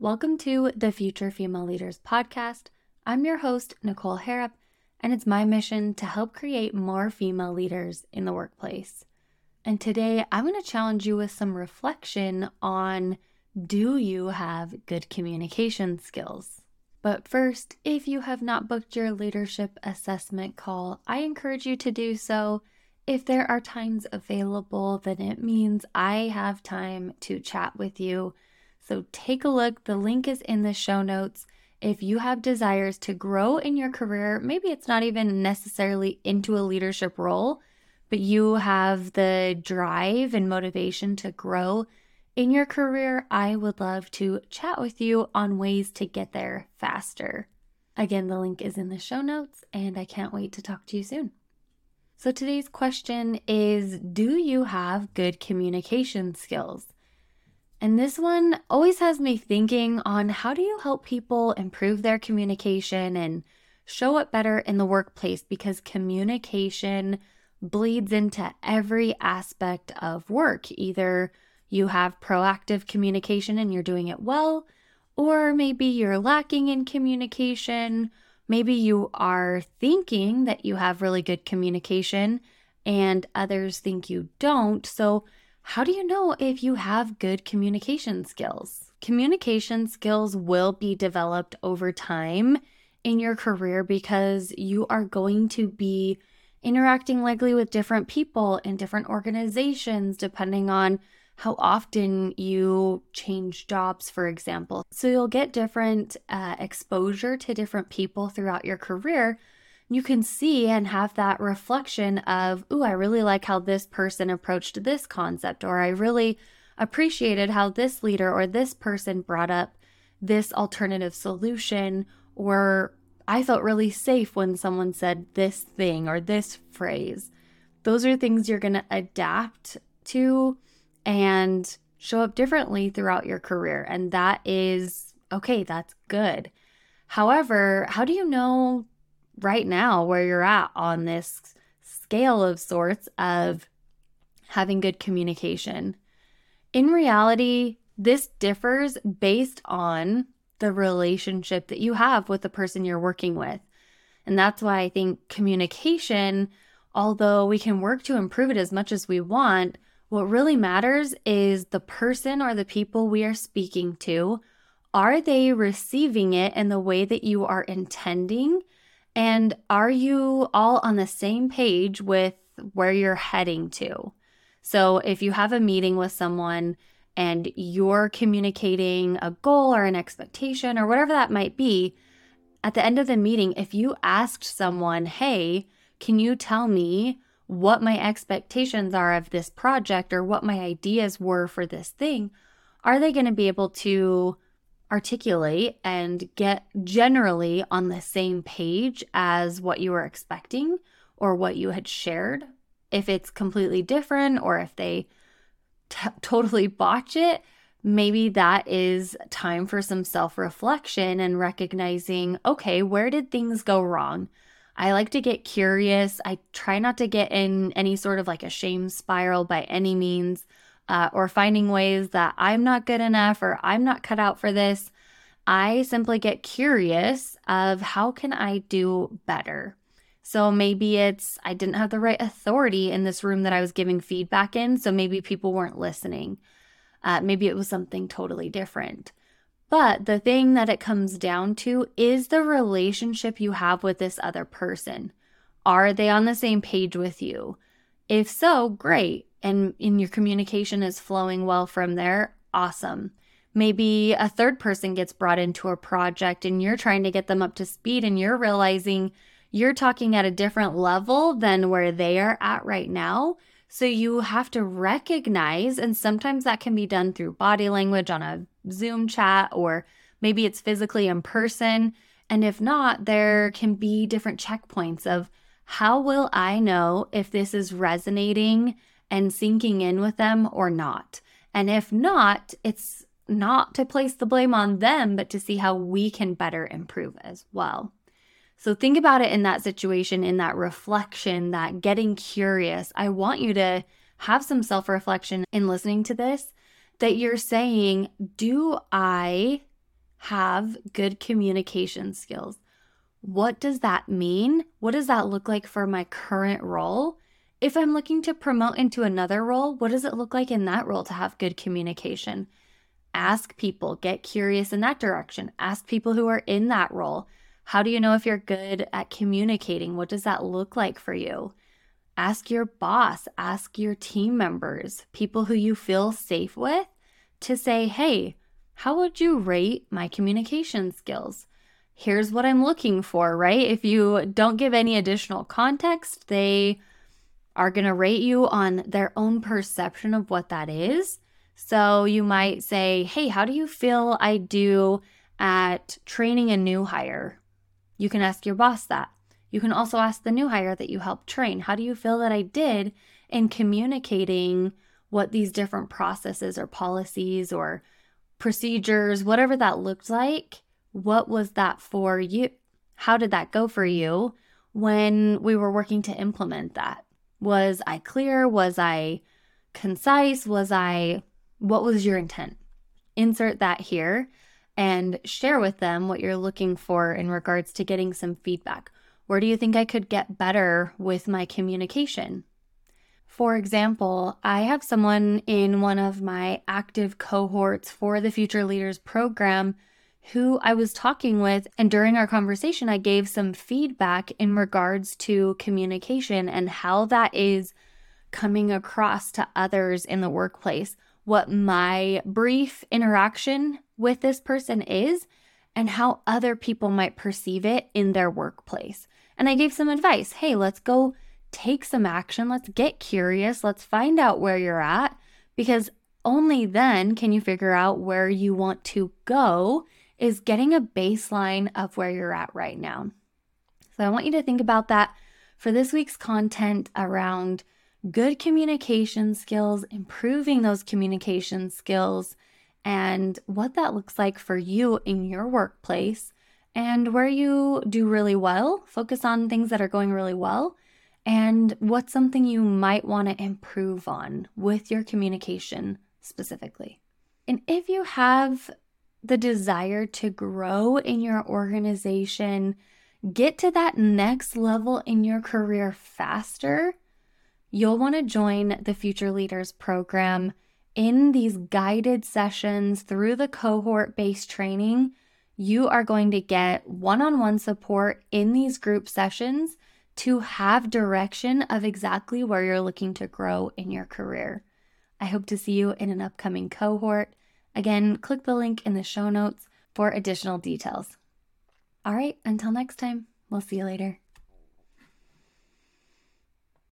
Welcome to the Future Female Leaders podcast. I'm your host, Nichole Harrop, and it's my mission to help create more female leaders in the workplace. And today I'm going to challenge you with some reflection on do you have good communication skills? But first, if you have not booked your leadership assessment call, I encourage you to do so. If there are times available, then it means I have time to chat with you so take a look. The link is in the show notes. If you have desires to grow in your career, maybe it's not even necessarily into a leadership role, but you have the drive and motivation to grow in your career, I would love to chat with you on ways to get there faster. Again, the link is in the show notes, and I can't wait to talk to you soon. So, today's question is Do you have good communication skills? And this one always has me thinking on how do you help people improve their communication and show up better in the workplace because communication bleeds into every aspect of work. Either you have proactive communication and you're doing it well, or maybe you're lacking in communication. Maybe you are thinking that you have really good communication and others think you don't. So, how do you know if you have good communication skills? Communication skills will be developed over time in your career because you are going to be interacting likely with different people in different organizations, depending on how often you change jobs, for example. So you'll get different uh, exposure to different people throughout your career you can see and have that reflection of, ooh, I really like how this person approached this concept, or I really appreciated how this leader or this person brought up this alternative solution, or I felt really safe when someone said this thing or this phrase. Those are things you're going to adapt to and show up differently throughout your career. And that is okay, that's good. However, how do you know right now where you're at on this scale of sorts of having good communication. In reality, this differs based on the relationship that you have with the person you're working with. And that's why I think communication, although we can work to improve it as much as we want, what really matters is the person or the people we are speaking to. Are they receiving it in the way that you are intending? And are you all on the same page with where you're heading to? So, if you have a meeting with someone and you're communicating a goal or an expectation or whatever that might be, at the end of the meeting, if you asked someone, Hey, can you tell me what my expectations are of this project or what my ideas were for this thing? Are they going to be able to articulate and get generally on the same page as what you were expecting or what you had shared. If it's completely different or if they t- totally botch it, maybe that is time for some self reflection and recognizing okay, where did things go wrong? I like to get curious. I try not to get in any sort of like a shame spiral by any means uh, or finding ways that I'm not good enough or I'm not cut out for this. I simply get curious of how can I do better. So maybe it's I didn't have the right authority in this room that I was giving feedback in, so maybe people weren't listening. Uh, maybe it was something totally different. But the thing that it comes down to is the relationship you have with this other person. Are they on the same page with you? If so, great and in your communication is flowing well from there, awesome. Maybe a third person gets brought into a project and you're trying to get them up to speed and you're realizing you're talking at a different level than where they are at right now. So you have to recognize, and sometimes that can be done through body language on a Zoom chat, or maybe it's physically in person. And if not, there can be different checkpoints of how will I know if this is resonating and sinking in with them or not. And if not, it's not to place the blame on them, but to see how we can better improve as well. So think about it in that situation, in that reflection, that getting curious. I want you to have some self reflection in listening to this that you're saying, do I have good communication skills. What does that mean? What does that look like for my current role? If I'm looking to promote into another role, what does it look like in that role to have good communication? Ask people, get curious in that direction. Ask people who are in that role. How do you know if you're good at communicating? What does that look like for you? Ask your boss, ask your team members, people who you feel safe with to say, hey, how would you rate my communication skills? Here's what I'm looking for, right? If you don't give any additional context, they are going to rate you on their own perception of what that is. So you might say, Hey, how do you feel I do at training a new hire? You can ask your boss that. You can also ask the new hire that you helped train, How do you feel that I did in communicating what these different processes or policies or procedures, whatever that looked like? What was that for you? How did that go for you when we were working to implement that? Was I clear? Was I concise? Was I, what was your intent? Insert that here and share with them what you're looking for in regards to getting some feedback. Where do you think I could get better with my communication? For example, I have someone in one of my active cohorts for the Future Leaders program who I was talking with. And during our conversation, I gave some feedback in regards to communication and how that is coming across to others in the workplace, what my brief interaction with this person is, and how other people might perceive it in their workplace. And I gave some advice hey, let's go take some action. Let's get curious. Let's find out where you're at because only then can you figure out where you want to go is getting a baseline of where you're at right now. So I want you to think about that for this week's content around good communication skills, improving those communication skills, and what that looks like for you in your workplace and where you do really well. Focus on things that are going really well and what's something you might want to improve on with your communication specifically. And if you have the desire to grow in your organization, get to that next level in your career faster, you'll want to join the Future Leaders program in these guided sessions through the cohort based training. You are going to get one on one support in these group sessions to have direction of exactly where you're looking to grow in your career. I hope to see you in an upcoming cohort. Again, click the link in the show notes for additional details. All right, until next time, we'll see you later.